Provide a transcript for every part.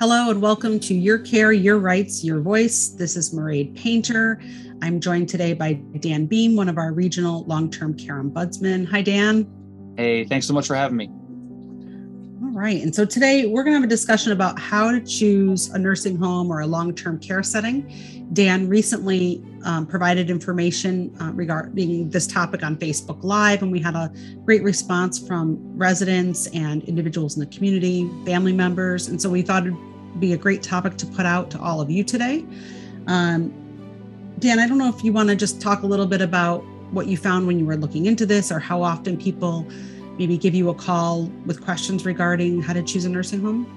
Hello and welcome to Your Care, Your Rights, Your Voice. This is Mairead Painter. I'm joined today by Dan Beam, one of our regional long term care ombudsmen. Hi, Dan. Hey, thanks so much for having me. All right. And so today we're going to have a discussion about how to choose a nursing home or a long term care setting. Dan recently um, provided information uh, regarding this topic on Facebook Live, and we had a great response from residents and individuals in the community, family members. And so we thought it'd be a great topic to put out to all of you today. Um, Dan, I don't know if you want to just talk a little bit about what you found when you were looking into this or how often people maybe give you a call with questions regarding how to choose a nursing home.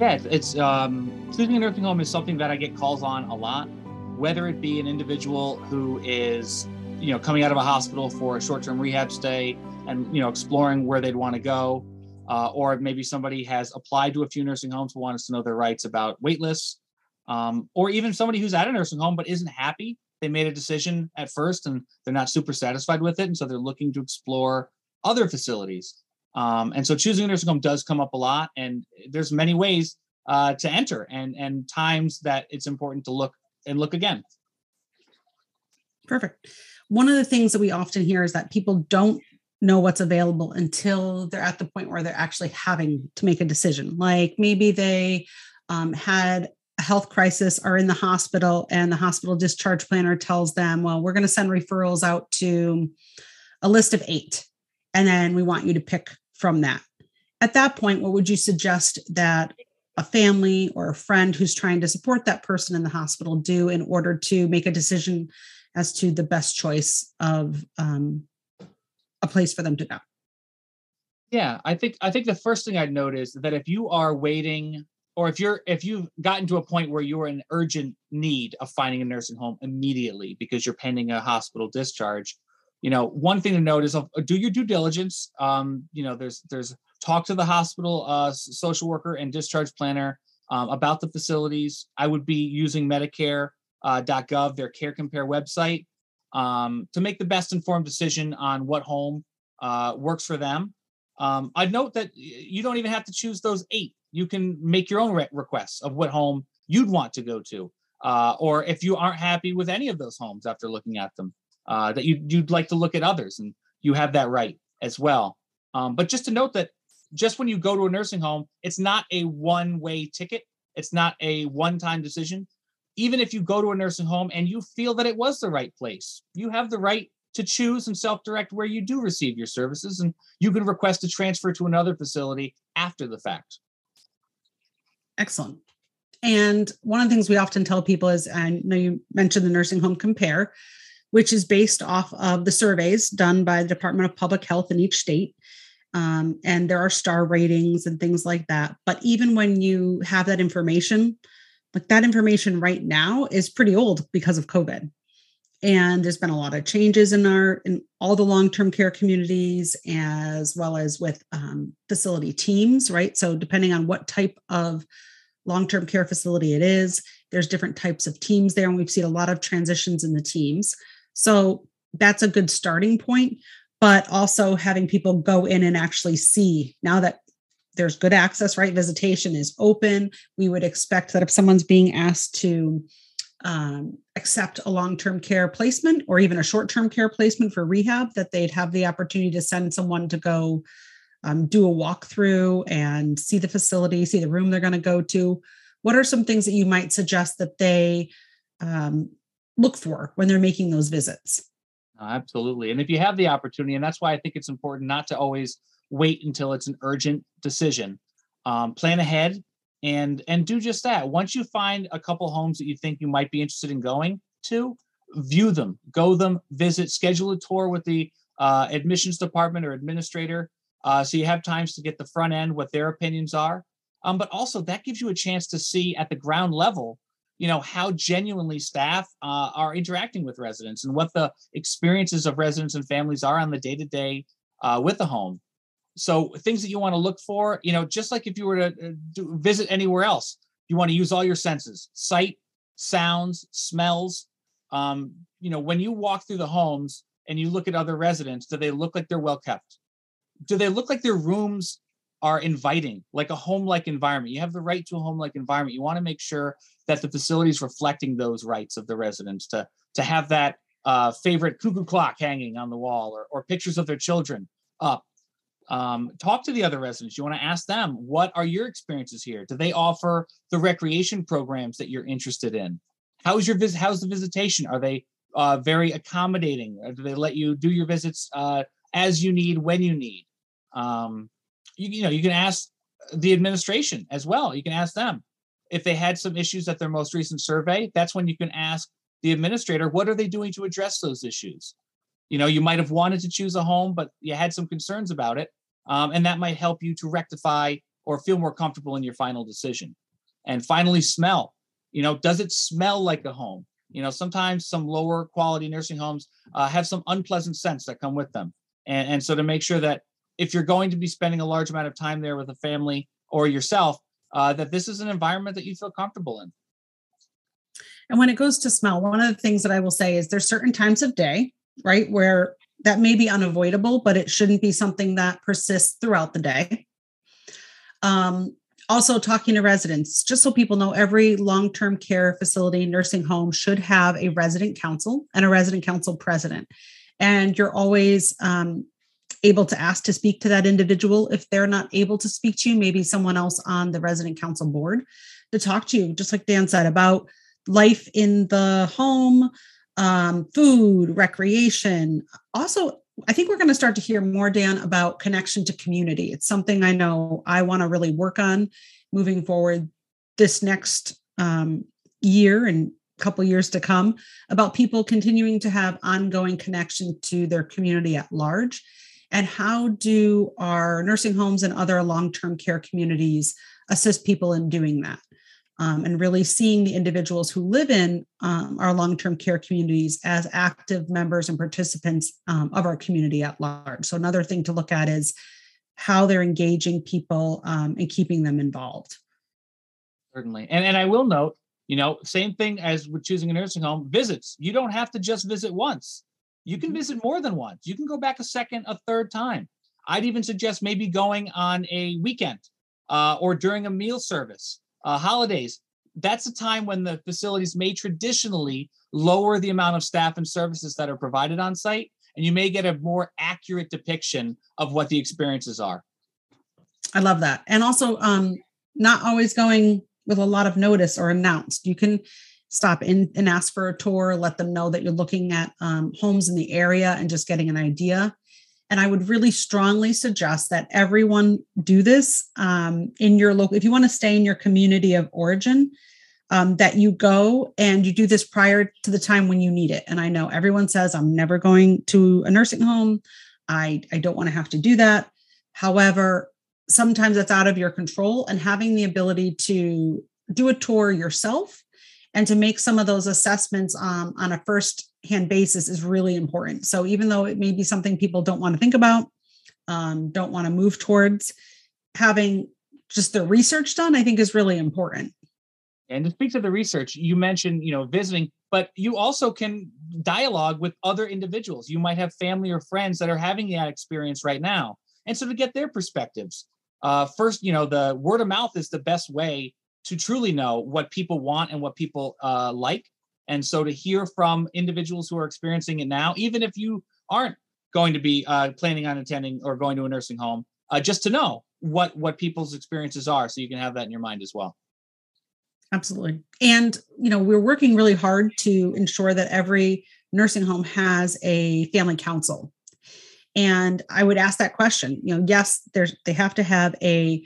Yeah, it's, um, choosing a nursing home is something that I get calls on a lot, whether it be an individual who is, you know, coming out of a hospital for a short-term rehab stay and you know exploring where they'd want to go, uh, or maybe somebody has applied to a few nursing homes who wants to know their rights about wait lists, um, or even somebody who's at a nursing home but isn't happy. They made a decision at first and they're not super satisfied with it, and so they're looking to explore other facilities. Um, and so choosing a nursing home does come up a lot, and there's many ways uh, to enter and and times that it's important to look and look again. Perfect. One of the things that we often hear is that people don't know what's available until they're at the point where they're actually having to make a decision. Like maybe they um, had a health crisis, are in the hospital, and the hospital discharge planner tells them, well, we're going to send referrals out to a list of eight, and then we want you to pick from that. At that point, what would you suggest that a family or a friend who's trying to support that person in the hospital do in order to make a decision as to the best choice of um, a place for them to go. Yeah, I think I think the first thing I'd note is that if you are waiting or if you're if you've gotten to a point where you're in urgent need of finding a nursing home immediately because you're pending a hospital discharge, you know, one thing to note is uh, do your due diligence. Um, you know, there's there's talk to the hospital uh, social worker and discharge planner um, about the facilities. I would be using Medicare.gov, uh, their Care Compare website um, to make the best informed decision on what home uh, works for them. Um, I'd note that you don't even have to choose those eight. You can make your own re- requests of what home you'd want to go to, uh, or if you aren't happy with any of those homes after looking at them, uh, that you, you'd like to look at others, and you have that right as well. Um, but just to note that just when you go to a nursing home, it's not a one-way ticket. It's not a one-time decision even if you go to a nursing home and you feel that it was the right place, you have the right to choose and self direct where you do receive your services, and you can request a transfer to another facility after the fact. Excellent. And one of the things we often tell people is I know you mentioned the Nursing Home Compare, which is based off of the surveys done by the Department of Public Health in each state. Um, and there are star ratings and things like that. But even when you have that information, like that information right now is pretty old because of covid. And there's been a lot of changes in our in all the long-term care communities as well as with um, facility teams right? So depending on what type of long-term care facility it is there's different types of teams there and we've seen a lot of transitions in the teams. So that's a good starting point but also having people go in and actually see now that there's good access, right? Visitation is open. We would expect that if someone's being asked to um, accept a long-term care placement or even a short-term care placement for rehab, that they'd have the opportunity to send someone to go um, do a walkthrough and see the facility, see the room they're going to go to. What are some things that you might suggest that they um, look for when they're making those visits? Absolutely. And if you have the opportunity, and that's why I think it's important not to always wait until it's an urgent decision. Um, plan ahead and and do just that. Once you find a couple homes that you think you might be interested in going to, view them, go them, visit, schedule a tour with the uh, admissions department or administrator, uh, so you have times to get the front end what their opinions are. Um, but also that gives you a chance to see at the ground level, you know, how genuinely staff uh, are interacting with residents and what the experiences of residents and families are on the day to day with the home so things that you want to look for you know just like if you were to uh, do, visit anywhere else you want to use all your senses sight sounds smells um, you know when you walk through the homes and you look at other residents do they look like they're well kept do they look like their rooms are inviting, like a home-like environment. You have the right to a home-like environment. You want to make sure that the facility is reflecting those rights of the residents to to have that uh, favorite cuckoo clock hanging on the wall or, or pictures of their children up. Um, talk to the other residents. You want to ask them what are your experiences here? Do they offer the recreation programs that you're interested in? How's your visit? How's the visitation? Are they uh, very accommodating? Or do they let you do your visits uh, as you need when you need? Um, you, you know, you can ask the administration as well. You can ask them if they had some issues at their most recent survey. That's when you can ask the administrator what are they doing to address those issues. You know, you might have wanted to choose a home, but you had some concerns about it, um, and that might help you to rectify or feel more comfortable in your final decision. And finally, smell. You know, does it smell like a home? You know, sometimes some lower quality nursing homes uh, have some unpleasant scents that come with them. And, and so to make sure that if you're going to be spending a large amount of time there with a family or yourself, uh, that this is an environment that you feel comfortable in. And when it goes to smell, one of the things that I will say is there's certain times of day, right, where that may be unavoidable, but it shouldn't be something that persists throughout the day. Um, also, talking to residents, just so people know, every long term care facility, nursing home should have a resident council and a resident council president. And you're always um, able to ask to speak to that individual. If they're not able to speak to you, maybe someone else on the resident council board to talk to you, just like Dan said, about life in the home, um, food, recreation. Also, I think we're going to start to hear more, Dan, about connection to community. It's something I know I want to really work on moving forward this next um, year and couple years to come about people continuing to have ongoing connection to their community at large and how do our nursing homes and other long-term care communities assist people in doing that um, and really seeing the individuals who live in um, our long-term care communities as active members and participants um, of our community at large so another thing to look at is how they're engaging people um, and keeping them involved certainly and, and i will note you know same thing as with choosing a nursing home visits you don't have to just visit once you can mm-hmm. visit more than once. You can go back a second, a third time. I'd even suggest maybe going on a weekend uh, or during a meal service, uh, holidays. That's a time when the facilities may traditionally lower the amount of staff and services that are provided on site, and you may get a more accurate depiction of what the experiences are. I love that. And also, um, not always going with a lot of notice or announced. You can stop in and ask for a tour, let them know that you're looking at um, homes in the area and just getting an idea. And I would really strongly suggest that everyone do this um, in your local, if you want to stay in your community of origin, um, that you go and you do this prior to the time when you need it. And I know everyone says, I'm never going to a nursing home. I, I don't want to have to do that. However, sometimes that's out of your control and having the ability to do a tour yourself and to make some of those assessments um, on a first hand basis is really important. So even though it may be something people don't want to think about um, don't want to move towards having just the research done i think is really important. And to speak to the research you mentioned you know visiting but you also can dialogue with other individuals. You might have family or friends that are having that experience right now. And so to get their perspectives uh, first you know the word of mouth is the best way to truly know what people want and what people uh, like. And so to hear from individuals who are experiencing it now, even if you aren't going to be uh, planning on attending or going to a nursing home, uh, just to know what what people's experiences are, so you can have that in your mind as well. Absolutely, and you know we're working really hard to ensure that every nursing home has a family council. And I would ask that question. You know, yes, there's they have to have a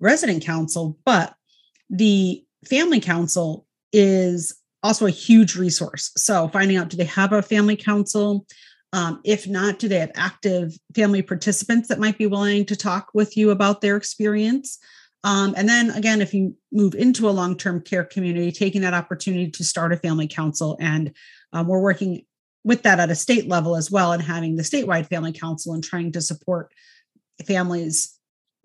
resident council, but the family council is also a huge resource. So finding out do they have a family council? Um, if not, do they have active family participants that might be willing to talk with you about their experience? Um, and then again, if you move into a long term care community, taking that opportunity to start a family council. And um, we're working with that at a state level as well and having the statewide family council and trying to support families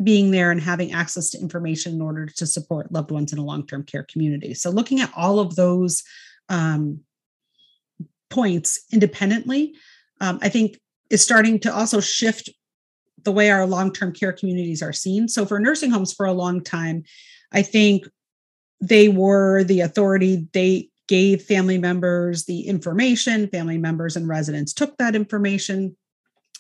being there and having access to information in order to support loved ones in a long-term care community so looking at all of those um, points independently um, i think is starting to also shift the way our long-term care communities are seen. So for nursing homes for a long time, I think they were the authority. They gave family members the information, family members and residents took that information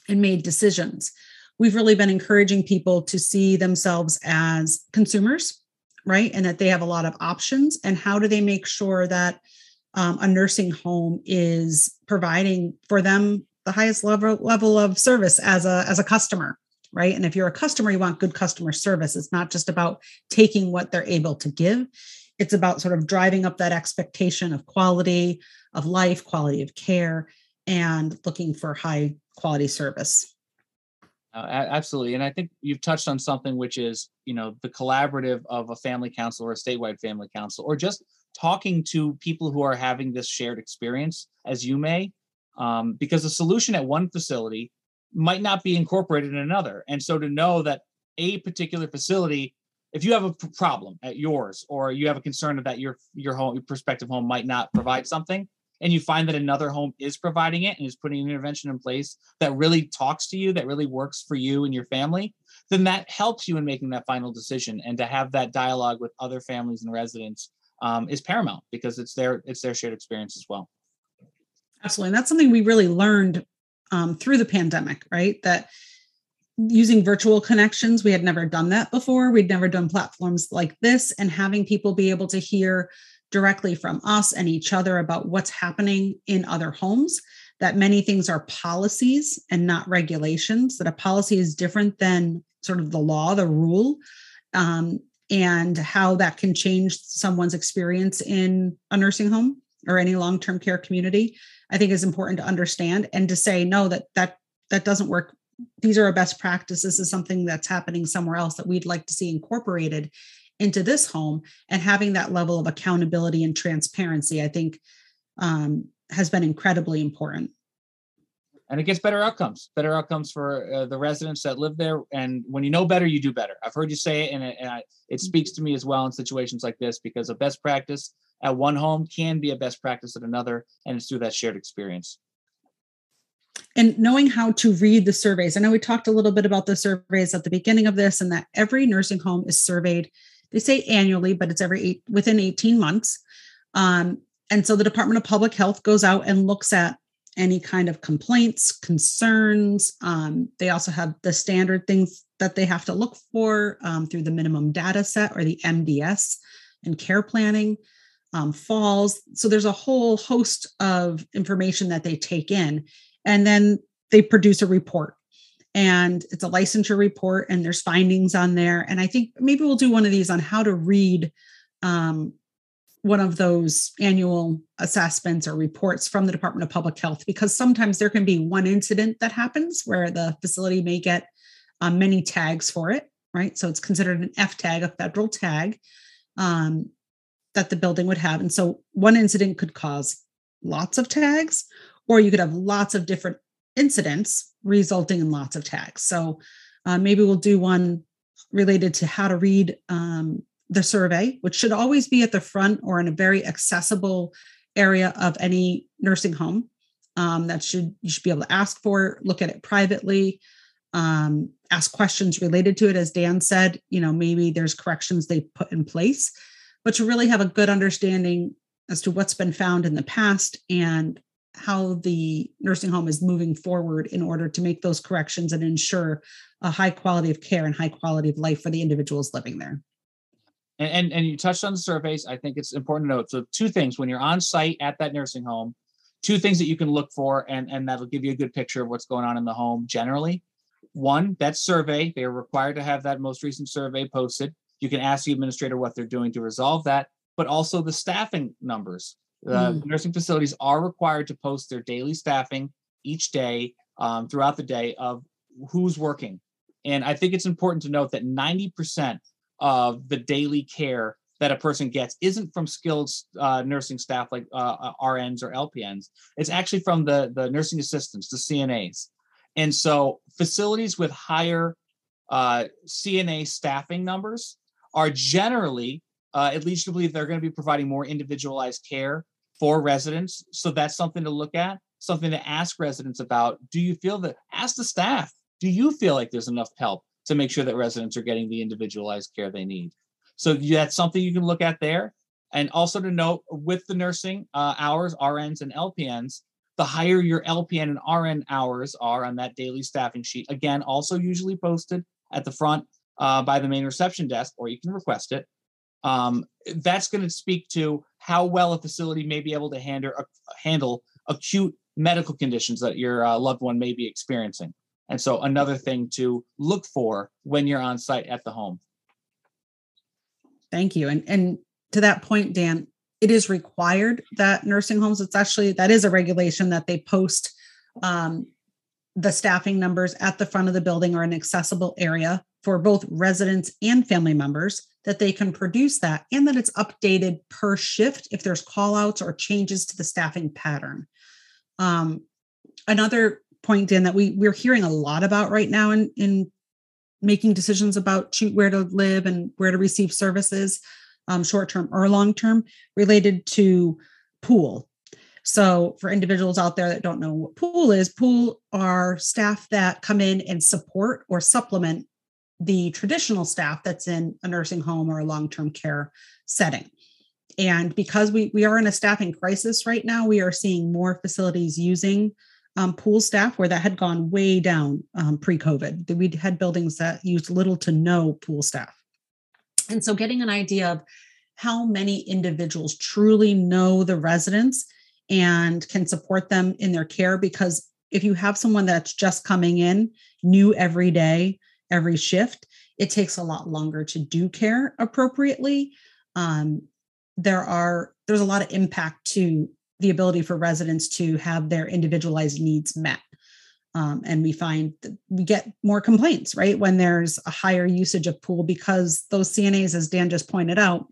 and made decisions. We've really been encouraging people to see themselves as consumers, right? And that they have a lot of options. And how do they make sure that um, a nursing home is providing for them the highest level level of service as a as a customer right and if you're a customer you want good customer service it's not just about taking what they're able to give it's about sort of driving up that expectation of quality of life quality of care and looking for high quality service uh, absolutely and i think you've touched on something which is you know the collaborative of a family council or a statewide family council or just talking to people who are having this shared experience as you may um, because a solution at one facility might not be incorporated in another. And so to know that a particular facility, if you have a problem at yours, or you have a concern that your your home, your prospective home might not provide something, and you find that another home is providing it and is putting an intervention in place that really talks to you, that really works for you and your family, then that helps you in making that final decision. And to have that dialogue with other families and residents um, is paramount because it's their it's their shared experience as well. Absolutely. And that's something we really learned um, through the pandemic, right? That using virtual connections, we had never done that before. We'd never done platforms like this, and having people be able to hear directly from us and each other about what's happening in other homes. That many things are policies and not regulations, that a policy is different than sort of the law, the rule. Um, and how that can change someone's experience in a nursing home or any long-term care community I think is important to understand and to say no that that that doesn't work. These are our best practices. This is something that's happening somewhere else that we'd like to see incorporated into this home and having that level of accountability and transparency. I think um, has been incredibly important. And it gets better outcomes, better outcomes for uh, the residents that live there. And when you know better, you do better. I've heard you say it, and it, and I, it speaks to me as well in situations like this because a best practice at one home can be a best practice at another, and it's through that shared experience. And knowing how to read the surveys. I know we talked a little bit about the surveys at the beginning of this, and that every nursing home is surveyed. They say annually, but it's every eight within 18 months. Um, and so the Department of Public Health goes out and looks at any kind of complaints, concerns. Um, they also have the standard things that they have to look for um, through the minimum data set or the MDS and care planning um, falls. So there's a whole host of information that they take in, and then they produce a report. And it's a licensure report, and there's findings on there. And I think maybe we'll do one of these on how to read um, one of those annual assessments or reports from the Department of Public Health, because sometimes there can be one incident that happens where the facility may get um, many tags for it, right? So it's considered an F tag, a federal tag. Um, that the building would have. And so one incident could cause lots of tags, or you could have lots of different incidents resulting in lots of tags. So uh, maybe we'll do one related to how to read um, the survey, which should always be at the front or in a very accessible area of any nursing home. Um, that should you should be able to ask for, look at it privately, um, ask questions related to it. As Dan said, you know maybe there's corrections they put in place but to really have a good understanding as to what's been found in the past and how the nursing home is moving forward in order to make those corrections and ensure a high quality of care and high quality of life for the individuals living there. And, and, and you touched on the surveys. I think it's important to note. So two things when you're on site at that nursing home, two things that you can look for, and, and that'll give you a good picture of what's going on in the home generally. One, that survey, they are required to have that most recent survey posted. You can ask the administrator what they're doing to resolve that, but also the staffing numbers. Uh, mm. Nursing facilities are required to post their daily staffing each day um, throughout the day of who's working. And I think it's important to note that 90% of the daily care that a person gets isn't from skilled uh, nursing staff like uh, uh RNs or LPNs. It's actually from the, the nursing assistants, the CNAs. And so facilities with higher uh, CNA staffing numbers are generally, uh, it leads to believe they're going to be providing more individualized care for residents. So that's something to look at, something to ask residents about. Do you feel that, ask the staff, do you feel like there's enough help to make sure that residents are getting the individualized care they need? So that's something you can look at there. And also to note with the nursing uh, hours, RNs and LPNs, the higher your LPN and RN hours are on that daily staffing sheet, again, also usually posted at the front uh, by the main reception desk, or you can request it. Um, that's going to speak to how well a facility may be able to handle, uh, handle acute medical conditions that your uh, loved one may be experiencing. And so, another thing to look for when you're on site at the home. Thank you. And and to that point, Dan, it is required that nursing homes. It's actually that is a regulation that they post um, the staffing numbers at the front of the building or an accessible area for both residents and family members that they can produce that and that it's updated per shift if there's call outs or changes to the staffing pattern. Um, another point in that we we're hearing a lot about right now in in making decisions about where to live and where to receive services um, short term or long term related to pool. So for individuals out there that don't know what pool is pool are staff that come in and support or supplement the traditional staff that's in a nursing home or a long-term care setting. And because we we are in a staffing crisis right now we are seeing more facilities using um, pool staff where that had gone way down um, pre-covid. We had buildings that used little to no pool staff. And so getting an idea of how many individuals truly know the residents and can support them in their care because if you have someone that's just coming in new every day every shift it takes a lot longer to do care appropriately. Um, there are there's a lot of impact to the ability for residents to have their individualized needs met. Um, and we find we get more complaints right? When there's a higher usage of pool because those cnas as dan just pointed out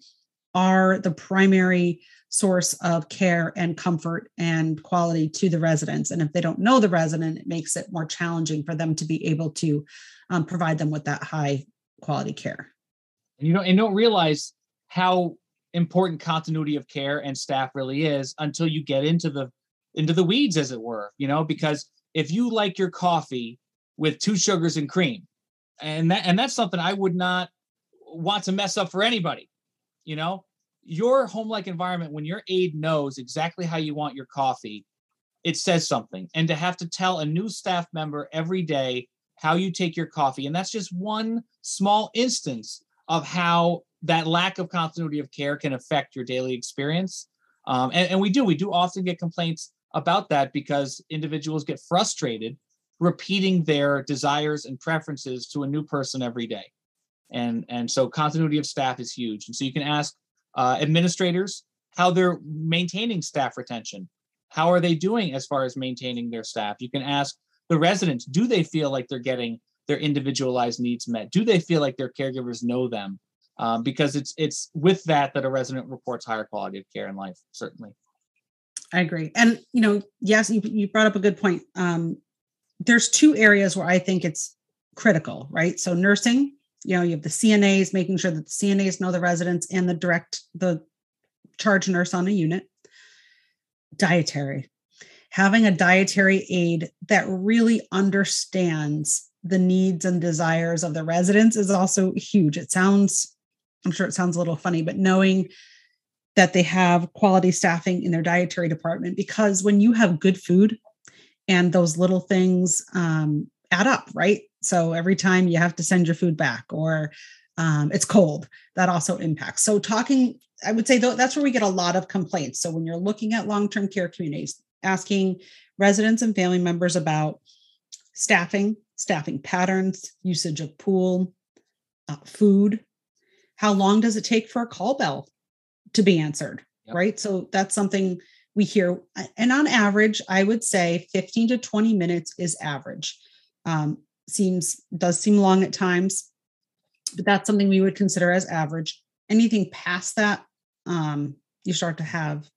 are the primary source of care and comfort and quality to the residents. And if they don't know the resident, it makes it more challenging for them to be able to um, provide them with that high quality care. You know, and you don't realize how important continuity of care and staff really is until you get into the into the weeds, as it were. You know, because if you like your coffee with two sugars and cream, and that and that's something I would not want to mess up for anybody. You know, your home like environment, when your aide knows exactly how you want your coffee, it says something. And to have to tell a new staff member every day how you take your coffee, and that's just one small instance of how that lack of continuity of care can affect your daily experience. Um, and, and we do, we do often get complaints about that because individuals get frustrated repeating their desires and preferences to a new person every day and and so continuity of staff is huge and so you can ask uh, administrators how they're maintaining staff retention. How are they doing as far as maintaining their staff? You can ask the residents do they feel like they're getting their individualized needs met? Do they feel like their caregivers know them? Um, because it's it's with that that a resident reports higher quality of care in life certainly. I agree. And you know yes you, you brought up a good point. Um, there's two areas where i think it's critical right? So nursing you know you have the cnas making sure that the cnas know the residents and the direct the charge nurse on a unit. Dietary. Having a dietary aide that really understands the needs and desires of the residents is also huge. It sounds i'm sure it sounds a little funny but knowing that they have quality staffing in their dietary department because when you have good food and those little things um, add up right so every time you have to send your food back or um, it's cold, that also impacts. So talking, I would say though, that's where we get a lot of complaints. So when you're looking at long-term care communities, asking residents and family members about staffing, staffing patterns, usage of pool, uh, food, how long does it take for a call bell to be answered? Yep. Right. So that's something we hear. And on average, I would say 15 to 20 minutes is average. Um, seems does seem long at times, but that's something we would consider as average. Anything past that, um, you start to have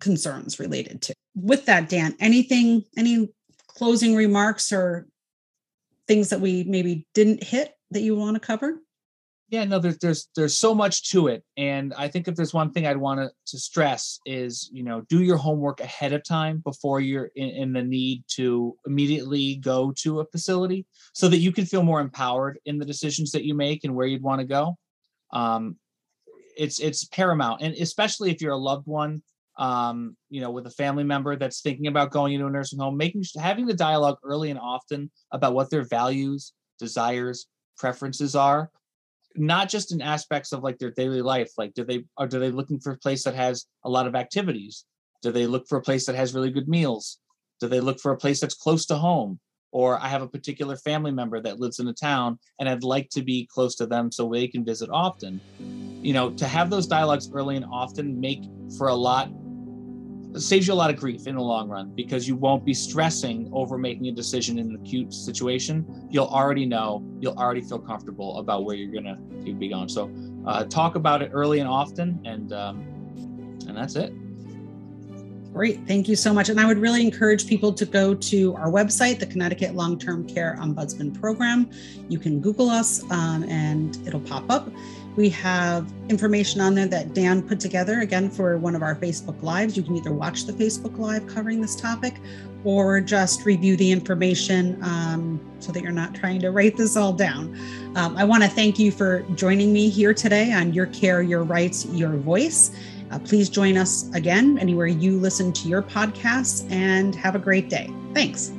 concerns related to. With that, Dan, anything, any closing remarks or things that we maybe didn't hit that you want to cover? Yeah, no, there's there's there's so much to it, and I think if there's one thing I'd want to, stress is you know do your homework ahead of time before you're in, in the need to immediately go to a facility, so that you can feel more empowered in the decisions that you make and where you'd want to go. Um, it's it's paramount, and especially if you're a loved one, um, you know, with a family member that's thinking about going into a nursing home, making having the dialogue early and often about what their values, desires, preferences are not just in aspects of like their daily life like do they are do they looking for a place that has a lot of activities? Do they look for a place that has really good meals? Do they look for a place that's close to home? Or i have a particular family member that lives in a town and i'd like to be close to them so they can visit often. You know to have those dialogues early and often make for a lot saves you a lot of grief in the long run because you won't be stressing over making a decision in an acute situation. You'll already know, you'll already feel comfortable about where you're gonna be going. So uh, talk about it early and often, and um, and that's it. Great, thank you so much. And I would really encourage people to go to our website, the Connecticut Long Term Care Ombudsman Program. You can Google us, um, and it'll pop up. We have information on there that Dan put together again for one of our Facebook Lives. You can either watch the Facebook Live covering this topic or just review the information um, so that you're not trying to write this all down. Um, I want to thank you for joining me here today on Your Care, Your Rights, Your Voice. Uh, please join us again anywhere you listen to your podcasts and have a great day. Thanks.